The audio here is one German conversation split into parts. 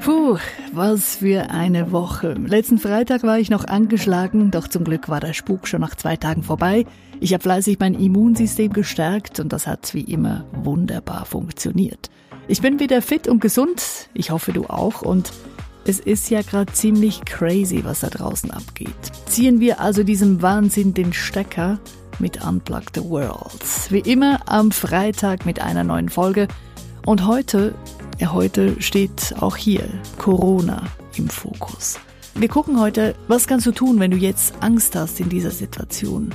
Puh, was für eine Woche. Letzten Freitag war ich noch angeschlagen, doch zum Glück war der Spuk schon nach zwei Tagen vorbei. Ich habe fleißig mein Immunsystem gestärkt und das hat wie immer wunderbar funktioniert. Ich bin wieder fit und gesund, ich hoffe du auch und es ist ja gerade ziemlich crazy, was da draußen abgeht. Ziehen wir also diesem Wahnsinn den Stecker mit Unplug the World. Wie immer am Freitag mit einer neuen Folge und heute heute steht auch hier Corona im Fokus. Wir gucken heute, was kannst du tun, wenn du jetzt Angst hast in dieser Situation?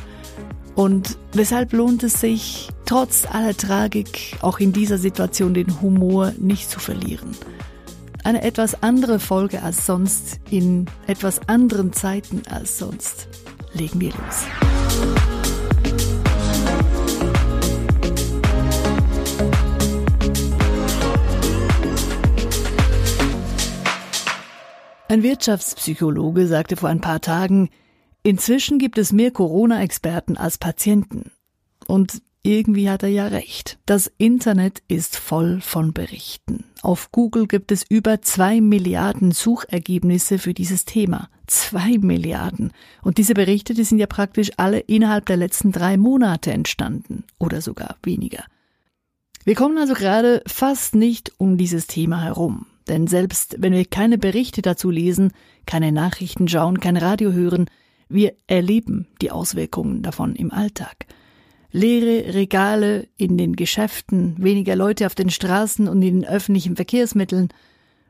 Und weshalb lohnt es sich, trotz aller Tragik auch in dieser Situation den Humor nicht zu verlieren? Eine etwas andere Folge als sonst, in etwas anderen Zeiten als sonst. Legen wir los. Ein Wirtschaftspsychologe sagte vor ein paar Tagen, inzwischen gibt es mehr Corona-Experten als Patienten. Und irgendwie hat er ja recht. Das Internet ist voll von Berichten. Auf Google gibt es über zwei Milliarden Suchergebnisse für dieses Thema. Zwei Milliarden. Und diese Berichte, die sind ja praktisch alle innerhalb der letzten drei Monate entstanden. Oder sogar weniger. Wir kommen also gerade fast nicht um dieses Thema herum. Denn selbst wenn wir keine Berichte dazu lesen, keine Nachrichten schauen, kein Radio hören, wir erleben die Auswirkungen davon im Alltag. Leere Regale in den Geschäften, weniger Leute auf den Straßen und in den öffentlichen Verkehrsmitteln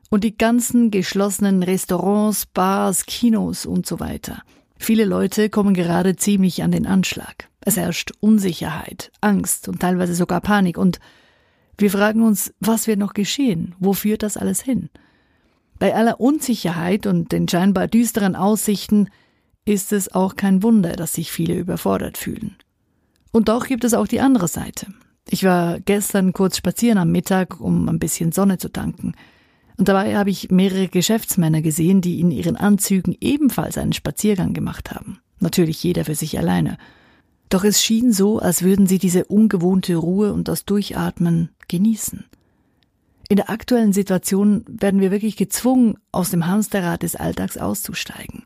und die ganzen geschlossenen Restaurants, Bars, Kinos und so weiter. Viele Leute kommen gerade ziemlich an den Anschlag. Es herrscht Unsicherheit, Angst und teilweise sogar Panik und wir fragen uns, was wird noch geschehen? Wo führt das alles hin? Bei aller Unsicherheit und den scheinbar düsteren Aussichten ist es auch kein Wunder, dass sich viele überfordert fühlen. Und doch gibt es auch die andere Seite. Ich war gestern kurz spazieren am Mittag, um ein bisschen Sonne zu tanken. Und dabei habe ich mehrere Geschäftsmänner gesehen, die in ihren Anzügen ebenfalls einen Spaziergang gemacht haben. Natürlich jeder für sich alleine. Doch es schien so, als würden sie diese ungewohnte Ruhe und das Durchatmen genießen. In der aktuellen Situation werden wir wirklich gezwungen, aus dem Hamsterrad des Alltags auszusteigen,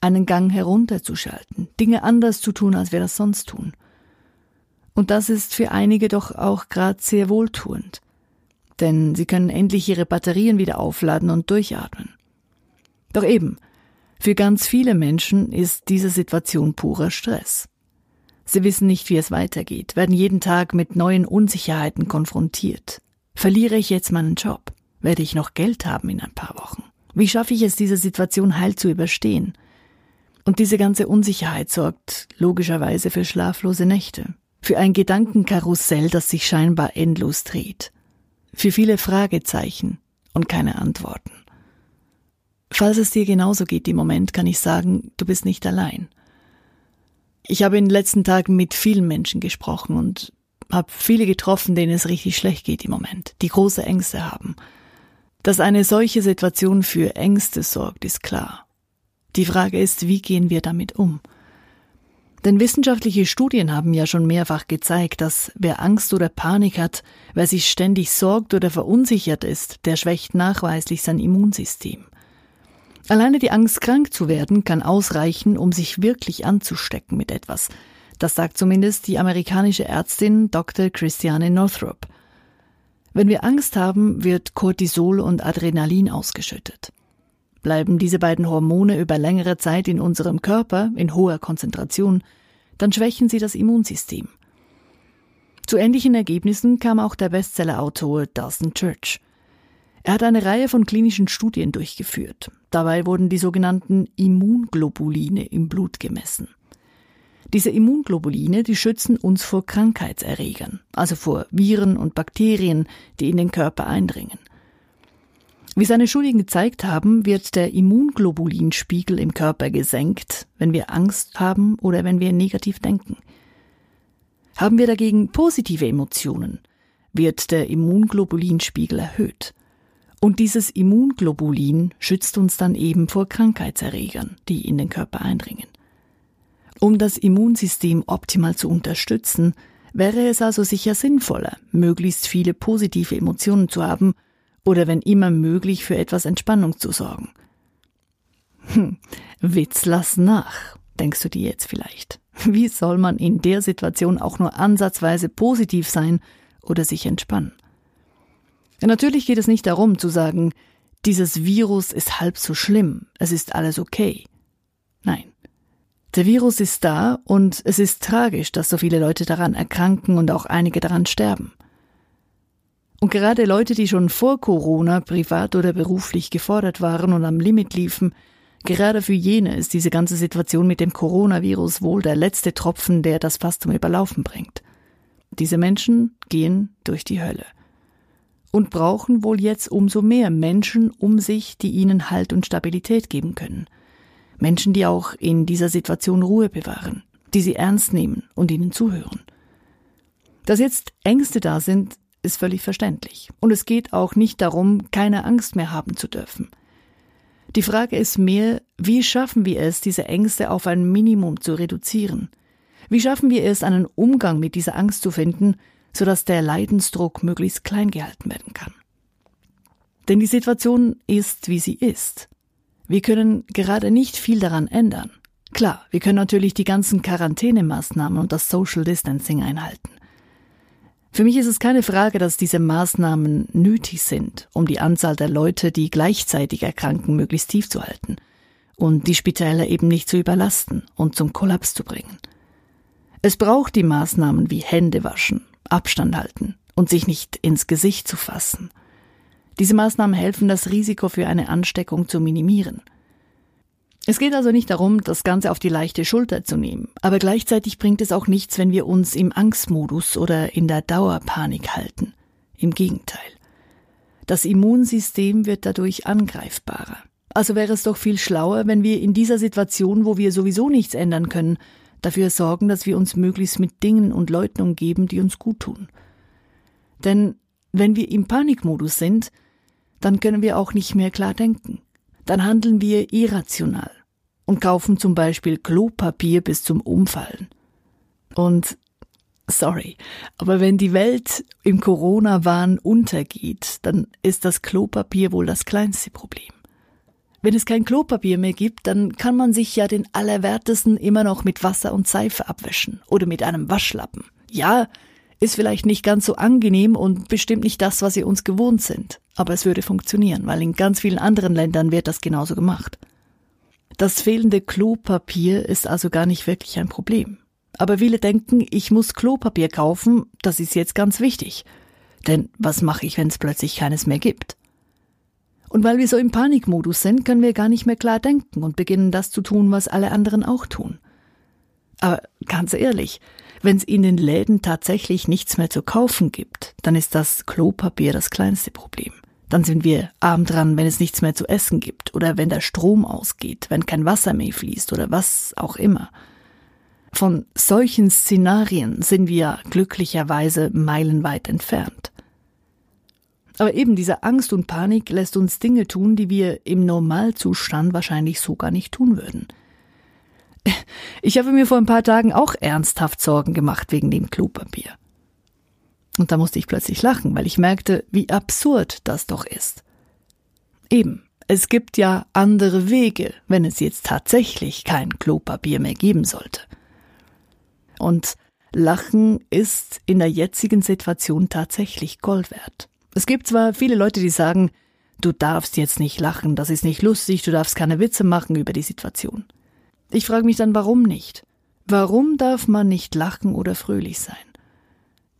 einen Gang herunterzuschalten, Dinge anders zu tun, als wir das sonst tun. Und das ist für einige doch auch gerade sehr wohltuend, denn sie können endlich ihre Batterien wieder aufladen und durchatmen. Doch eben, für ganz viele Menschen ist diese Situation purer Stress. Sie wissen nicht, wie es weitergeht, werden jeden Tag mit neuen Unsicherheiten konfrontiert. Verliere ich jetzt meinen Job? Werde ich noch Geld haben in ein paar Wochen? Wie schaffe ich es, diese Situation heil zu überstehen? Und diese ganze Unsicherheit sorgt logischerweise für schlaflose Nächte, für ein Gedankenkarussell, das sich scheinbar endlos dreht, für viele Fragezeichen und keine Antworten. Falls es dir genauso geht im Moment, kann ich sagen, du bist nicht allein. Ich habe in den letzten Tagen mit vielen Menschen gesprochen und habe viele getroffen, denen es richtig schlecht geht im Moment, die große Ängste haben. Dass eine solche Situation für Ängste sorgt, ist klar. Die Frage ist, wie gehen wir damit um? Denn wissenschaftliche Studien haben ja schon mehrfach gezeigt, dass wer Angst oder Panik hat, wer sich ständig sorgt oder verunsichert ist, der schwächt nachweislich sein Immunsystem. Alleine die Angst, krank zu werden, kann ausreichen, um sich wirklich anzustecken mit etwas. Das sagt zumindest die amerikanische Ärztin Dr. Christiane Northrop. Wenn wir Angst haben, wird Cortisol und Adrenalin ausgeschüttet. Bleiben diese beiden Hormone über längere Zeit in unserem Körper in hoher Konzentration, dann schwächen sie das Immunsystem. Zu ähnlichen Ergebnissen kam auch der Bestsellerautor Dawson Church. Er hat eine Reihe von klinischen Studien durchgeführt. Dabei wurden die sogenannten Immunglobuline im Blut gemessen. Diese Immunglobuline, die schützen uns vor Krankheitserregern, also vor Viren und Bakterien, die in den Körper eindringen. Wie seine Studien gezeigt haben, wird der Immunglobulinspiegel im Körper gesenkt, wenn wir Angst haben oder wenn wir negativ denken. Haben wir dagegen positive Emotionen, wird der Immunglobulinspiegel erhöht. Und dieses Immunglobulin schützt uns dann eben vor Krankheitserregern, die in den Körper eindringen. Um das Immunsystem optimal zu unterstützen, wäre es also sicher sinnvoller, möglichst viele positive Emotionen zu haben oder wenn immer möglich für etwas Entspannung zu sorgen. Hm, Witz lass nach, denkst du dir jetzt vielleicht. Wie soll man in der Situation auch nur ansatzweise positiv sein oder sich entspannen? Natürlich geht es nicht darum zu sagen, dieses Virus ist halb so schlimm, es ist alles okay. Nein. Der Virus ist da und es ist tragisch, dass so viele Leute daran erkranken und auch einige daran sterben. Und gerade Leute, die schon vor Corona privat oder beruflich gefordert waren und am Limit liefen, gerade für jene ist diese ganze Situation mit dem Coronavirus wohl der letzte Tropfen, der das fast zum Überlaufen bringt. Diese Menschen gehen durch die Hölle und brauchen wohl jetzt umso mehr Menschen um sich, die ihnen Halt und Stabilität geben können. Menschen, die auch in dieser Situation Ruhe bewahren, die sie ernst nehmen und ihnen zuhören. Dass jetzt Ängste da sind, ist völlig verständlich. Und es geht auch nicht darum, keine Angst mehr haben zu dürfen. Die Frage ist mehr, wie schaffen wir es, diese Ängste auf ein Minimum zu reduzieren? Wie schaffen wir es, einen Umgang mit dieser Angst zu finden, sodass der Leidensdruck möglichst klein gehalten werden kann. Denn die Situation ist, wie sie ist. Wir können gerade nicht viel daran ändern. Klar, wir können natürlich die ganzen Quarantänemaßnahmen und das Social Distancing einhalten. Für mich ist es keine Frage, dass diese Maßnahmen nötig sind, um die Anzahl der Leute, die gleichzeitig erkranken, möglichst tief zu halten und die Spitäler eben nicht zu überlasten und zum Kollaps zu bringen. Es braucht die Maßnahmen wie Hände waschen, Abstand halten und sich nicht ins Gesicht zu fassen. Diese Maßnahmen helfen, das Risiko für eine Ansteckung zu minimieren. Es geht also nicht darum, das Ganze auf die leichte Schulter zu nehmen, aber gleichzeitig bringt es auch nichts, wenn wir uns im Angstmodus oder in der Dauerpanik halten. Im Gegenteil. Das Immunsystem wird dadurch angreifbarer. Also wäre es doch viel schlauer, wenn wir in dieser Situation, wo wir sowieso nichts ändern können, dafür sorgen, dass wir uns möglichst mit Dingen und Leuten umgeben, die uns gut tun. Denn wenn wir im Panikmodus sind, dann können wir auch nicht mehr klar denken. Dann handeln wir irrational und kaufen zum Beispiel Klopapier bis zum Umfallen. Und sorry, aber wenn die Welt im Corona-Wahn untergeht, dann ist das Klopapier wohl das kleinste Problem. Wenn es kein Klopapier mehr gibt, dann kann man sich ja den Allerwertesten immer noch mit Wasser und Seife abwischen oder mit einem Waschlappen. Ja, ist vielleicht nicht ganz so angenehm und bestimmt nicht das, was wir uns gewohnt sind. Aber es würde funktionieren, weil in ganz vielen anderen Ländern wird das genauso gemacht. Das fehlende Klopapier ist also gar nicht wirklich ein Problem. Aber viele denken, ich muss Klopapier kaufen, das ist jetzt ganz wichtig. Denn was mache ich, wenn es plötzlich keines mehr gibt? Und weil wir so im Panikmodus sind, können wir gar nicht mehr klar denken und beginnen das zu tun, was alle anderen auch tun. Aber ganz ehrlich, wenn es in den Läden tatsächlich nichts mehr zu kaufen gibt, dann ist das Klopapier das kleinste Problem. Dann sind wir arm dran, wenn es nichts mehr zu essen gibt oder wenn der Strom ausgeht, wenn kein Wasser mehr fließt oder was auch immer. Von solchen Szenarien sind wir glücklicherweise meilenweit entfernt. Aber eben diese Angst und Panik lässt uns Dinge tun, die wir im Normalzustand wahrscheinlich so gar nicht tun würden. Ich habe mir vor ein paar Tagen auch ernsthaft Sorgen gemacht wegen dem Klopapier. Und da musste ich plötzlich lachen, weil ich merkte, wie absurd das doch ist. Eben, es gibt ja andere Wege, wenn es jetzt tatsächlich kein Klopapier mehr geben sollte. Und Lachen ist in der jetzigen Situation tatsächlich Gold wert. Es gibt zwar viele Leute, die sagen, du darfst jetzt nicht lachen, das ist nicht lustig, du darfst keine Witze machen über die Situation. Ich frage mich dann, warum nicht? Warum darf man nicht lachen oder fröhlich sein?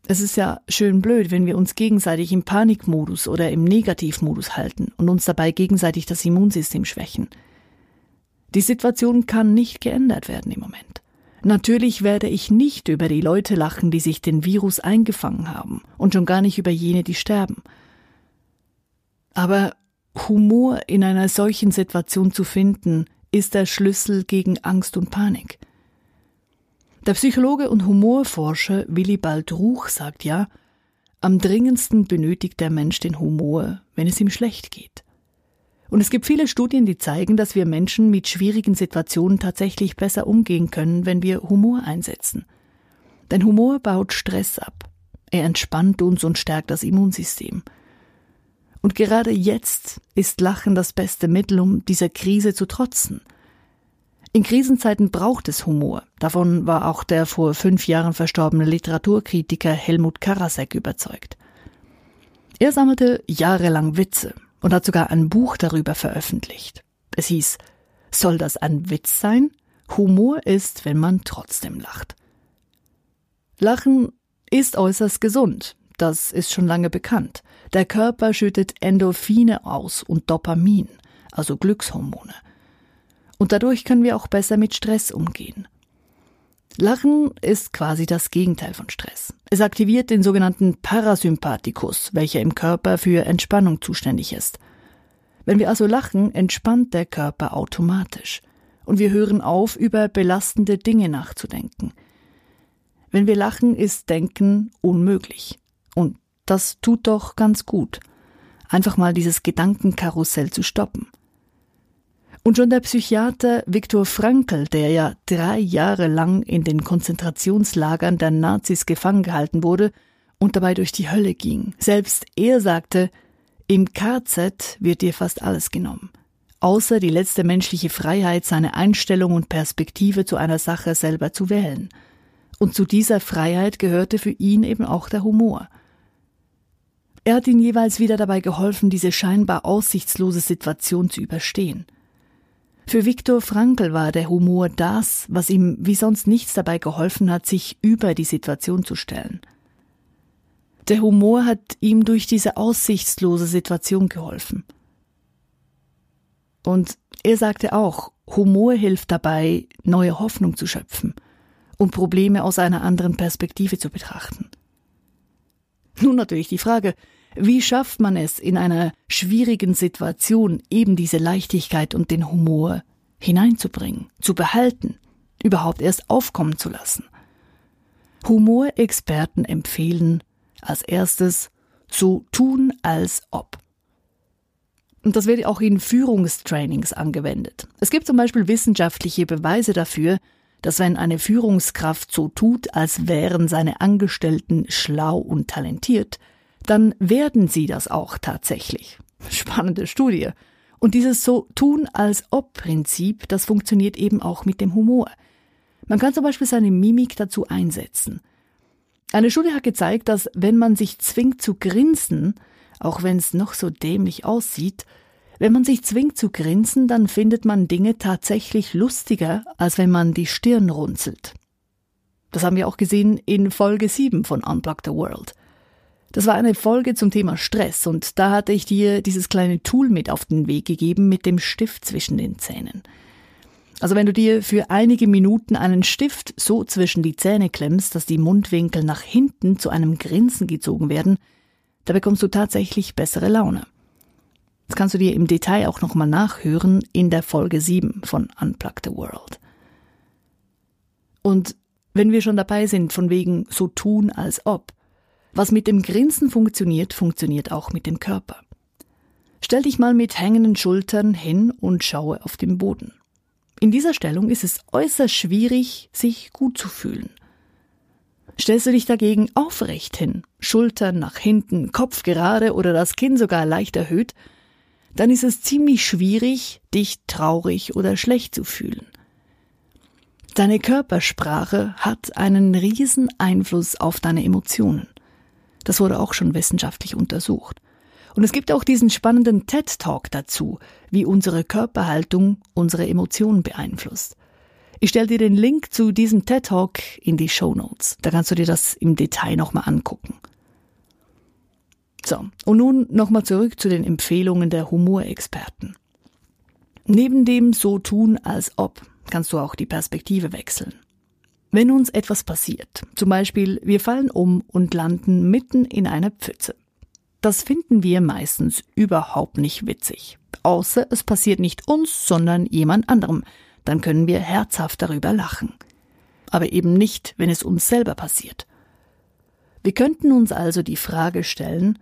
Es ist ja schön blöd, wenn wir uns gegenseitig im Panikmodus oder im Negativmodus halten und uns dabei gegenseitig das Immunsystem schwächen. Die Situation kann nicht geändert werden im Moment. Natürlich werde ich nicht über die Leute lachen, die sich den Virus eingefangen haben, und schon gar nicht über jene, die sterben. Aber Humor in einer solchen Situation zu finden, ist der Schlüssel gegen Angst und Panik. Der Psychologe und Humorforscher Willibald Ruch sagt ja, am dringendsten benötigt der Mensch den Humor, wenn es ihm schlecht geht. Und es gibt viele Studien, die zeigen, dass wir Menschen mit schwierigen Situationen tatsächlich besser umgehen können, wenn wir Humor einsetzen. Denn Humor baut Stress ab. Er entspannt uns und stärkt das Immunsystem. Und gerade jetzt ist Lachen das beste Mittel, um dieser Krise zu trotzen. In Krisenzeiten braucht es Humor. Davon war auch der vor fünf Jahren verstorbene Literaturkritiker Helmut Karasek überzeugt. Er sammelte jahrelang Witze und hat sogar ein Buch darüber veröffentlicht. Es hieß Soll das ein Witz sein? Humor ist, wenn man trotzdem lacht. Lachen ist äußerst gesund, das ist schon lange bekannt. Der Körper schüttet Endorphine aus und Dopamin, also Glückshormone. Und dadurch können wir auch besser mit Stress umgehen. Lachen ist quasi das Gegenteil von Stress. Es aktiviert den sogenannten Parasympathikus, welcher im Körper für Entspannung zuständig ist. Wenn wir also lachen, entspannt der Körper automatisch. Und wir hören auf, über belastende Dinge nachzudenken. Wenn wir lachen, ist Denken unmöglich. Und das tut doch ganz gut. Einfach mal dieses Gedankenkarussell zu stoppen. Und schon der Psychiater Viktor Frankl, der ja drei Jahre lang in den Konzentrationslagern der Nazis gefangen gehalten wurde und dabei durch die Hölle ging, selbst er sagte, im KZ wird dir fast alles genommen, außer die letzte menschliche Freiheit, seine Einstellung und Perspektive zu einer Sache selber zu wählen. Und zu dieser Freiheit gehörte für ihn eben auch der Humor. Er hat ihm jeweils wieder dabei geholfen, diese scheinbar aussichtslose Situation zu überstehen. Für Viktor Frankl war der Humor das, was ihm wie sonst nichts dabei geholfen hat, sich über die Situation zu stellen. Der Humor hat ihm durch diese aussichtslose Situation geholfen. Und er sagte auch, Humor hilft dabei, neue Hoffnung zu schöpfen und Probleme aus einer anderen Perspektive zu betrachten. Nun natürlich die Frage, wie schafft man es, in einer schwierigen Situation eben diese Leichtigkeit und den Humor hineinzubringen, zu behalten, überhaupt erst aufkommen zu lassen? Humorexperten empfehlen als erstes so tun als ob. Und das wird auch in Führungstrainings angewendet. Es gibt zum Beispiel wissenschaftliche Beweise dafür, dass wenn eine Führungskraft so tut, als wären seine Angestellten schlau und talentiert, dann werden sie das auch tatsächlich. Spannende Studie. Und dieses so tun als ob Prinzip, das funktioniert eben auch mit dem Humor. Man kann zum Beispiel seine Mimik dazu einsetzen. Eine Studie hat gezeigt, dass wenn man sich zwingt zu grinsen, auch wenn es noch so dämlich aussieht, wenn man sich zwingt zu grinsen, dann findet man Dinge tatsächlich lustiger, als wenn man die Stirn runzelt. Das haben wir auch gesehen in Folge 7 von Unblock the World. Das war eine Folge zum Thema Stress und da hatte ich dir dieses kleine Tool mit auf den Weg gegeben mit dem Stift zwischen den Zähnen. Also wenn du dir für einige Minuten einen Stift so zwischen die Zähne klemmst, dass die Mundwinkel nach hinten zu einem Grinsen gezogen werden, da bekommst du tatsächlich bessere Laune. Das kannst du dir im Detail auch nochmal nachhören in der Folge 7 von Unplug the World. Und wenn wir schon dabei sind, von wegen so tun als ob, was mit dem Grinsen funktioniert, funktioniert auch mit dem Körper. Stell dich mal mit hängenden Schultern hin und schaue auf den Boden. In dieser Stellung ist es äußerst schwierig, sich gut zu fühlen. Stellst du dich dagegen aufrecht hin, Schultern nach hinten, Kopf gerade oder das Kinn sogar leicht erhöht, dann ist es ziemlich schwierig, dich traurig oder schlecht zu fühlen. Deine Körpersprache hat einen riesen Einfluss auf deine Emotionen. Das wurde auch schon wissenschaftlich untersucht. Und es gibt auch diesen spannenden TED Talk dazu, wie unsere Körperhaltung unsere Emotionen beeinflusst. Ich stelle dir den Link zu diesem TED Talk in die Show Notes. Da kannst du dir das im Detail nochmal angucken. So, und nun nochmal zurück zu den Empfehlungen der Humorexperten. Neben dem so tun als ob kannst du auch die Perspektive wechseln. Wenn uns etwas passiert, zum Beispiel wir fallen um und landen mitten in einer Pfütze, das finden wir meistens überhaupt nicht witzig. Außer es passiert nicht uns, sondern jemand anderem, dann können wir herzhaft darüber lachen. Aber eben nicht, wenn es uns selber passiert. Wir könnten uns also die Frage stellen,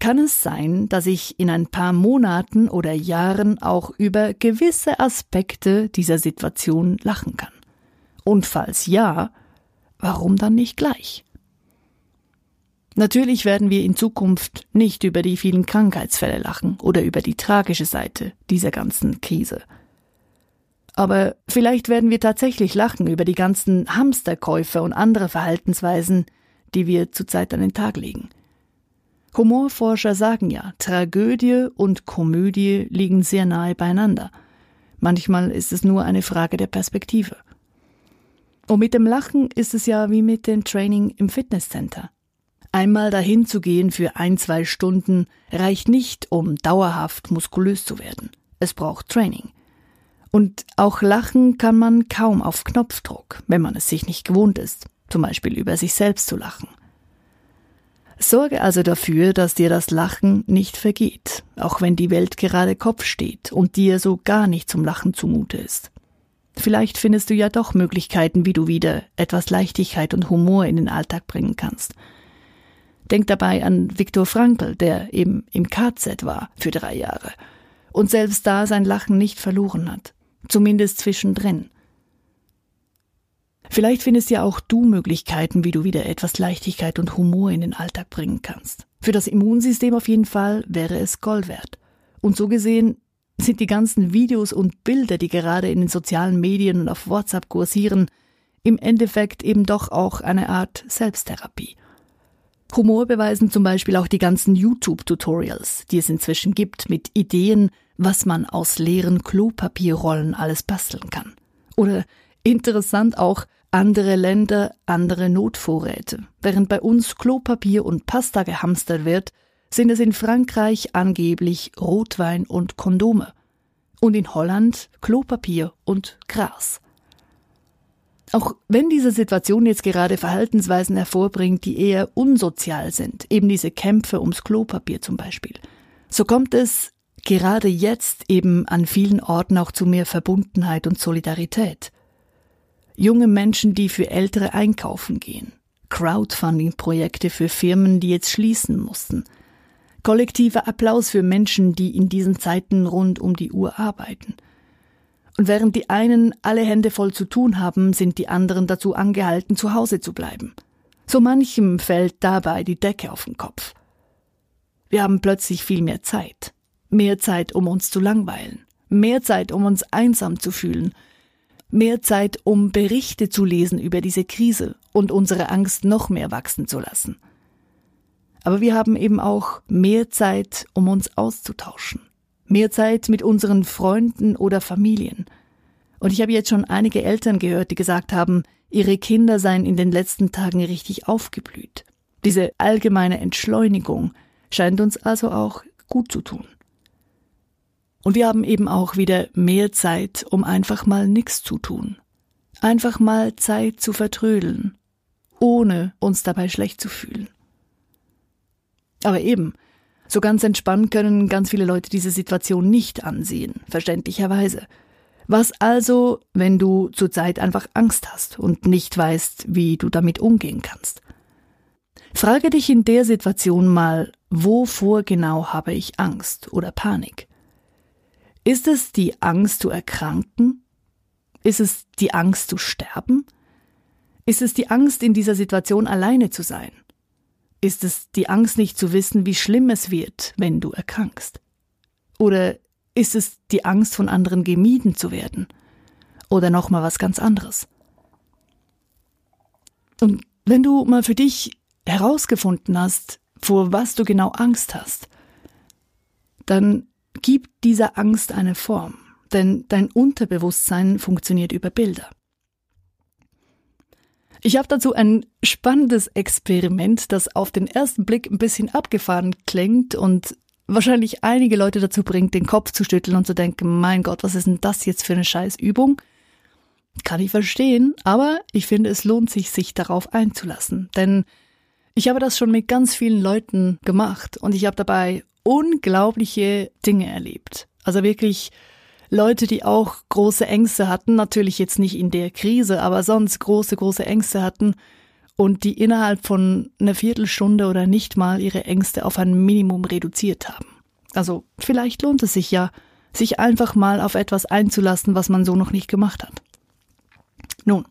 kann es sein, dass ich in ein paar Monaten oder Jahren auch über gewisse Aspekte dieser Situation lachen kann? Und falls ja, warum dann nicht gleich? Natürlich werden wir in Zukunft nicht über die vielen Krankheitsfälle lachen oder über die tragische Seite dieser ganzen Krise. Aber vielleicht werden wir tatsächlich lachen über die ganzen Hamsterkäufe und andere Verhaltensweisen, die wir zurzeit an den Tag legen. Humorforscher sagen ja, Tragödie und Komödie liegen sehr nahe beieinander. Manchmal ist es nur eine Frage der Perspektive. Und mit dem Lachen ist es ja wie mit dem Training im Fitnesscenter. Einmal dahin zu gehen für ein, zwei Stunden reicht nicht, um dauerhaft muskulös zu werden. Es braucht Training. Und auch lachen kann man kaum auf Knopfdruck, wenn man es sich nicht gewohnt ist, zum Beispiel über sich selbst zu lachen. Sorge also dafür, dass dir das Lachen nicht vergeht, auch wenn die Welt gerade Kopf steht und dir so gar nicht zum Lachen zumute ist. Vielleicht findest du ja doch Möglichkeiten, wie du wieder etwas Leichtigkeit und Humor in den Alltag bringen kannst. Denk dabei an Viktor Frankl, der eben im KZ war für drei Jahre und selbst da sein Lachen nicht verloren hat, zumindest zwischendrin. Vielleicht findest ja auch du Möglichkeiten, wie du wieder etwas Leichtigkeit und Humor in den Alltag bringen kannst. Für das Immunsystem auf jeden Fall wäre es Gold wert. Und so gesehen sind die ganzen Videos und Bilder, die gerade in den sozialen Medien und auf WhatsApp kursieren, im Endeffekt eben doch auch eine Art Selbsttherapie. Humor beweisen zum Beispiel auch die ganzen YouTube-Tutorials, die es inzwischen gibt, mit Ideen, was man aus leeren Klopapierrollen alles basteln kann. Oder interessant auch andere Länder, andere Notvorräte. Während bei uns Klopapier und Pasta gehamstert wird, sind es in Frankreich angeblich Rotwein und Kondome. Und in Holland Klopapier und Gras. Auch wenn diese Situation jetzt gerade Verhaltensweisen hervorbringt, die eher unsozial sind, eben diese Kämpfe ums Klopapier zum Beispiel, so kommt es gerade jetzt eben an vielen Orten auch zu mehr Verbundenheit und Solidarität. Junge Menschen, die für Ältere einkaufen gehen, Crowdfunding-Projekte für Firmen, die jetzt schließen mussten, kollektiver Applaus für Menschen, die in diesen Zeiten rund um die Uhr arbeiten – und während die einen alle Hände voll zu tun haben, sind die anderen dazu angehalten, zu Hause zu bleiben. So manchem fällt dabei die Decke auf den Kopf. Wir haben plötzlich viel mehr Zeit. Mehr Zeit, um uns zu langweilen. Mehr Zeit, um uns einsam zu fühlen. Mehr Zeit, um Berichte zu lesen über diese Krise und unsere Angst noch mehr wachsen zu lassen. Aber wir haben eben auch mehr Zeit, um uns auszutauschen mehr Zeit mit unseren Freunden oder Familien. Und ich habe jetzt schon einige Eltern gehört, die gesagt haben, ihre Kinder seien in den letzten Tagen richtig aufgeblüht. Diese allgemeine Entschleunigung scheint uns also auch gut zu tun. Und wir haben eben auch wieder mehr Zeit, um einfach mal nichts zu tun. Einfach mal Zeit zu vertrödeln, ohne uns dabei schlecht zu fühlen. Aber eben, so ganz entspannt können ganz viele Leute diese Situation nicht ansehen, verständlicherweise. Was also, wenn du zurzeit einfach Angst hast und nicht weißt, wie du damit umgehen kannst? Frage dich in der Situation mal, wovor genau habe ich Angst oder Panik? Ist es die Angst zu erkranken? Ist es die Angst zu sterben? Ist es die Angst, in dieser Situation alleine zu sein? Ist es die Angst nicht zu wissen, wie schlimm es wird, wenn du erkrankst? Oder ist es die Angst, von anderen gemieden zu werden? Oder noch mal was ganz anderes? Und wenn du mal für dich herausgefunden hast, vor was du genau Angst hast, dann gib dieser Angst eine Form, denn dein Unterbewusstsein funktioniert über Bilder. Ich habe dazu ein spannendes Experiment, das auf den ersten Blick ein bisschen abgefahren klingt und wahrscheinlich einige Leute dazu bringt, den Kopf zu schütteln und zu denken, mein Gott, was ist denn das jetzt für eine Scheißübung? Kann ich verstehen, aber ich finde, es lohnt sich, sich darauf einzulassen. Denn ich habe das schon mit ganz vielen Leuten gemacht und ich habe dabei unglaubliche Dinge erlebt. Also wirklich Leute, die auch große Ängste hatten, natürlich jetzt nicht in der Krise, aber sonst große, große Ängste hatten und die innerhalb von einer Viertelstunde oder nicht mal ihre Ängste auf ein Minimum reduziert haben. Also vielleicht lohnt es sich ja, sich einfach mal auf etwas einzulassen, was man so noch nicht gemacht hat. Nun,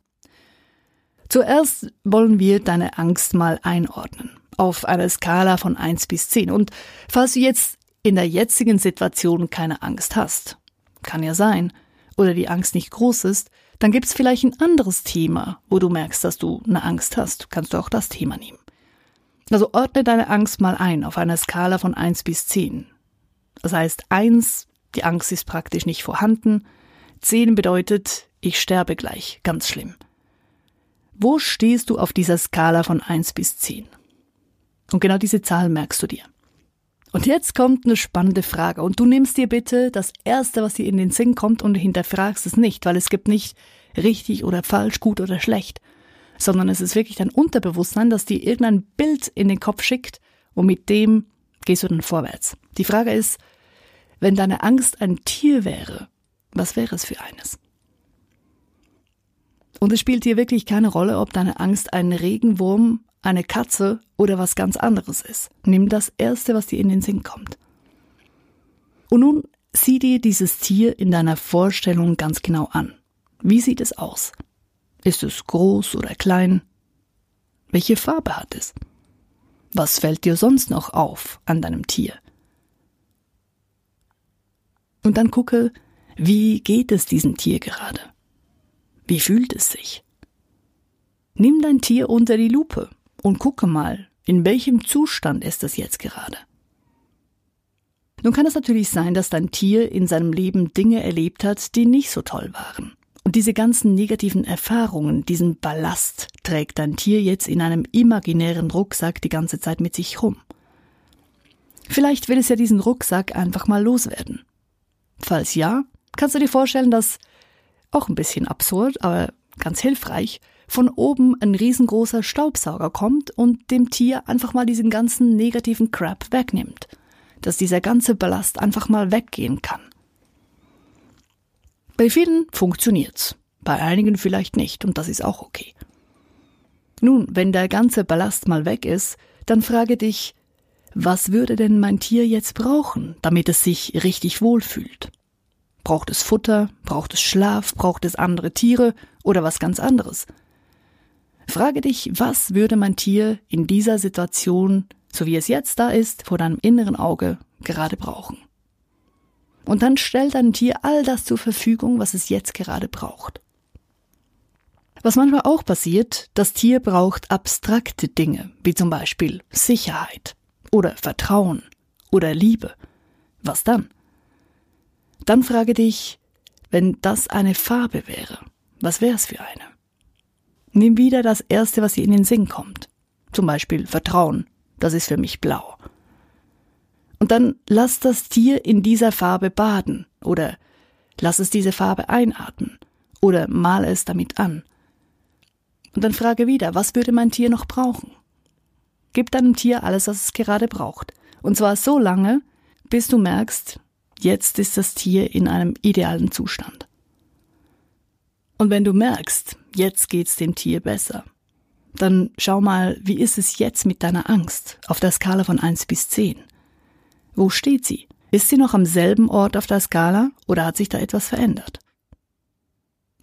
zuerst wollen wir deine Angst mal einordnen. auf einer Skala von 1 bis 10. Und falls du jetzt in der jetzigen Situation keine Angst hast, kann ja sein, oder die Angst nicht groß ist, dann gibt es vielleicht ein anderes Thema, wo du merkst, dass du eine Angst hast. Kannst du auch das Thema nehmen. Also ordne deine Angst mal ein auf einer Skala von 1 bis 10. Das heißt, 1, die Angst ist praktisch nicht vorhanden. 10 bedeutet, ich sterbe gleich, ganz schlimm. Wo stehst du auf dieser Skala von 1 bis 10? Und genau diese Zahl merkst du dir. Und jetzt kommt eine spannende Frage. Und du nimmst dir bitte das Erste, was dir in den Sinn kommt und hinterfragst es nicht, weil es gibt nicht richtig oder falsch, gut oder schlecht, sondern es ist wirklich dein Unterbewusstsein, das dir irgendein Bild in den Kopf schickt und mit dem gehst du dann vorwärts. Die Frage ist, wenn deine Angst ein Tier wäre, was wäre es für eines? Und es spielt dir wirklich keine Rolle, ob deine Angst ein Regenwurm, eine Katze oder was ganz anderes ist. Nimm das Erste, was dir in den Sinn kommt. Und nun sieh dir dieses Tier in deiner Vorstellung ganz genau an. Wie sieht es aus? Ist es groß oder klein? Welche Farbe hat es? Was fällt dir sonst noch auf an deinem Tier? Und dann gucke, wie geht es diesem Tier gerade? Wie fühlt es sich? Nimm dein Tier unter die Lupe und gucke mal, in welchem Zustand ist es jetzt gerade. Nun kann es natürlich sein, dass dein Tier in seinem Leben Dinge erlebt hat, die nicht so toll waren. Und diese ganzen negativen Erfahrungen, diesen Ballast trägt dein Tier jetzt in einem imaginären Rucksack die ganze Zeit mit sich rum. Vielleicht will es ja diesen Rucksack einfach mal loswerden. Falls ja, kannst du dir vorstellen, dass, auch ein bisschen absurd, aber ganz hilfreich, von oben ein riesengroßer Staubsauger kommt und dem Tier einfach mal diesen ganzen negativen Crap wegnimmt. Dass dieser ganze Ballast einfach mal weggehen kann. Bei vielen funktioniert's, bei einigen vielleicht nicht und das ist auch okay. Nun, wenn der ganze Ballast mal weg ist, dann frage dich, was würde denn mein Tier jetzt brauchen, damit es sich richtig wohlfühlt? Braucht es Futter, braucht es Schlaf, braucht es andere Tiere oder was ganz anderes? Frage dich, was würde mein Tier in dieser Situation, so wie es jetzt da ist, vor deinem inneren Auge gerade brauchen. Und dann stell deinem Tier all das zur Verfügung, was es jetzt gerade braucht. Was manchmal auch passiert, das Tier braucht abstrakte Dinge, wie zum Beispiel Sicherheit oder Vertrauen oder Liebe. Was dann? Dann frage dich, wenn das eine Farbe wäre, was wäre es für eine? Nimm wieder das Erste, was dir in den Sinn kommt. Zum Beispiel Vertrauen. Das ist für mich blau. Und dann lass das Tier in dieser Farbe baden oder lass es diese Farbe einatmen oder mal es damit an. Und dann frage wieder, was würde mein Tier noch brauchen? Gib deinem Tier alles, was es gerade braucht. Und zwar so lange, bis du merkst, jetzt ist das Tier in einem idealen Zustand. Und wenn du merkst, jetzt geht's dem Tier besser, dann schau mal, wie ist es jetzt mit deiner Angst auf der Skala von 1 bis 10? Wo steht sie? Ist sie noch am selben Ort auf der Skala oder hat sich da etwas verändert?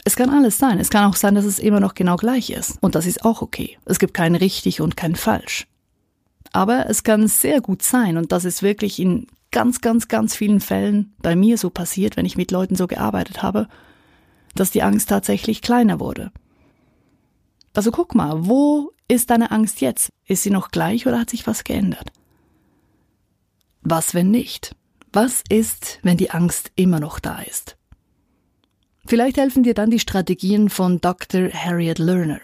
Es kann alles sein. Es kann auch sein, dass es immer noch genau gleich ist. Und das ist auch okay. Es gibt kein richtig und kein falsch. Aber es kann sehr gut sein, und das ist wirklich in ganz, ganz, ganz vielen Fällen bei mir so passiert, wenn ich mit Leuten so gearbeitet habe, dass die Angst tatsächlich kleiner wurde. Also guck mal, wo ist deine Angst jetzt? Ist sie noch gleich oder hat sich was geändert? Was, wenn nicht? Was ist, wenn die Angst immer noch da ist? Vielleicht helfen dir dann die Strategien von Dr. Harriet Lerner.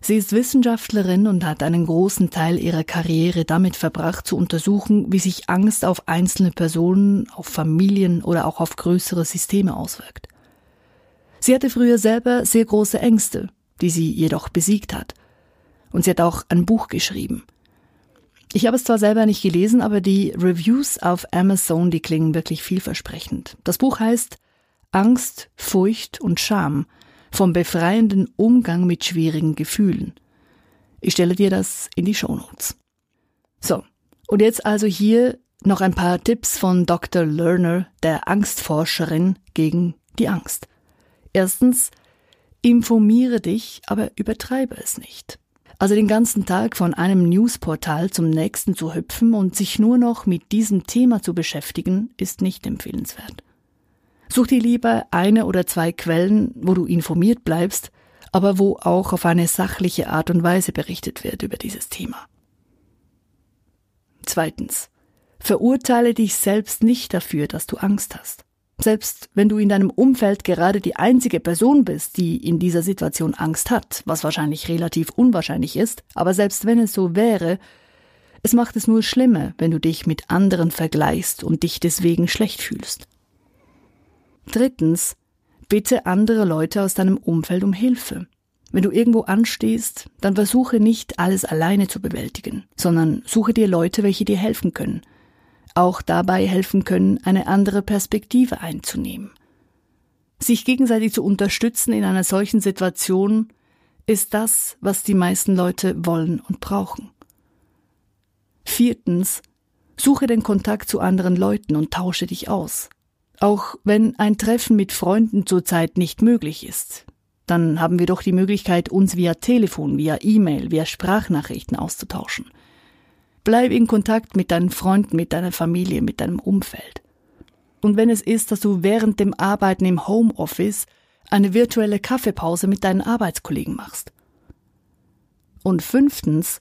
Sie ist Wissenschaftlerin und hat einen großen Teil ihrer Karriere damit verbracht, zu untersuchen, wie sich Angst auf einzelne Personen, auf Familien oder auch auf größere Systeme auswirkt. Sie hatte früher selber sehr große Ängste, die sie jedoch besiegt hat. Und sie hat auch ein Buch geschrieben. Ich habe es zwar selber nicht gelesen, aber die Reviews auf Amazon, die klingen wirklich vielversprechend. Das Buch heißt Angst, Furcht und Scham vom befreienden Umgang mit schwierigen Gefühlen. Ich stelle dir das in die Shownotes. So, und jetzt also hier noch ein paar Tipps von Dr. Lerner, der Angstforscherin gegen die Angst. Erstens, informiere dich, aber übertreibe es nicht. Also den ganzen Tag von einem Newsportal zum nächsten zu hüpfen und sich nur noch mit diesem Thema zu beschäftigen, ist nicht empfehlenswert. Such dir lieber eine oder zwei Quellen, wo du informiert bleibst, aber wo auch auf eine sachliche Art und Weise berichtet wird über dieses Thema. Zweitens. Verurteile dich selbst nicht dafür, dass du Angst hast. Selbst wenn du in deinem Umfeld gerade die einzige Person bist, die in dieser Situation Angst hat, was wahrscheinlich relativ unwahrscheinlich ist, aber selbst wenn es so wäre, es macht es nur schlimmer, wenn du dich mit anderen vergleichst und dich deswegen schlecht fühlst. Drittens, bitte andere Leute aus deinem Umfeld um Hilfe. Wenn du irgendwo anstehst, dann versuche nicht alles alleine zu bewältigen, sondern suche dir Leute, welche dir helfen können – auch dabei helfen können, eine andere Perspektive einzunehmen. Sich gegenseitig zu unterstützen in einer solchen Situation ist das, was die meisten Leute wollen und brauchen. Viertens, suche den Kontakt zu anderen Leuten und tausche dich aus. Auch wenn ein Treffen mit Freunden zurzeit nicht möglich ist, dann haben wir doch die Möglichkeit, uns via Telefon, via E-Mail, via Sprachnachrichten auszutauschen. Bleib in Kontakt mit deinen Freunden, mit deiner Familie, mit deinem Umfeld. Und wenn es ist, dass du während dem Arbeiten im Homeoffice eine virtuelle Kaffeepause mit deinen Arbeitskollegen machst. Und fünftens,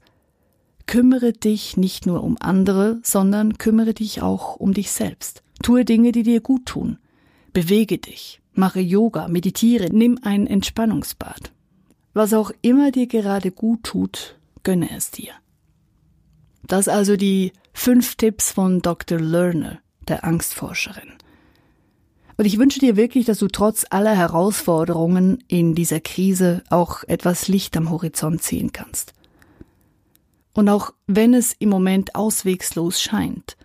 kümmere dich nicht nur um andere, sondern kümmere dich auch um dich selbst. Tue Dinge, die dir gut tun. Bewege dich, mache Yoga, meditiere, nimm ein Entspannungsbad. Was auch immer dir gerade gut tut, gönne es dir. Das also die fünf Tipps von Dr. Lerner, der Angstforscherin. Und ich wünsche dir wirklich, dass du trotz aller Herausforderungen in dieser Krise auch etwas Licht am Horizont sehen kannst. Und auch wenn es im Moment auswegslos scheint,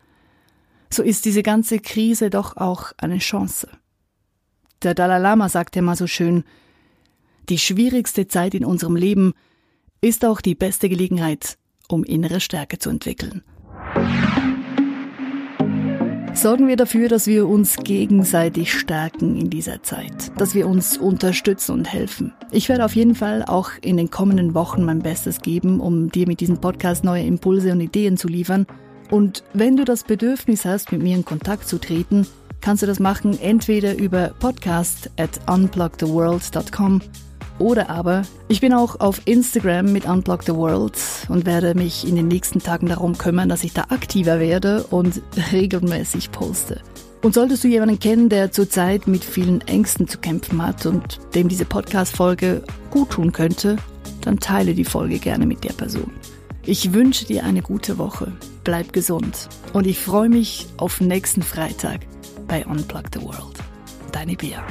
so ist diese ganze Krise doch auch eine Chance. Der Dalai Lama sagte mal so schön, die schwierigste Zeit in unserem Leben ist auch die beste Gelegenheit, um innere Stärke zu entwickeln. Sorgen wir dafür, dass wir uns gegenseitig stärken in dieser Zeit, dass wir uns unterstützen und helfen. Ich werde auf jeden Fall auch in den kommenden Wochen mein Bestes geben, um dir mit diesem Podcast neue Impulse und Ideen zu liefern. Und wenn du das Bedürfnis hast, mit mir in Kontakt zu treten, kannst du das machen entweder über podcast at unplugtheworld.com oder aber, ich bin auch auf Instagram mit Unblock the World und werde mich in den nächsten Tagen darum kümmern, dass ich da aktiver werde und regelmäßig poste. Und solltest du jemanden kennen, der zurzeit mit vielen Ängsten zu kämpfen hat und dem diese Podcast-Folge gut tun könnte, dann teile die Folge gerne mit der Person. Ich wünsche dir eine gute Woche, bleib gesund und ich freue mich auf nächsten Freitag bei Unplug the World. Deine Bea.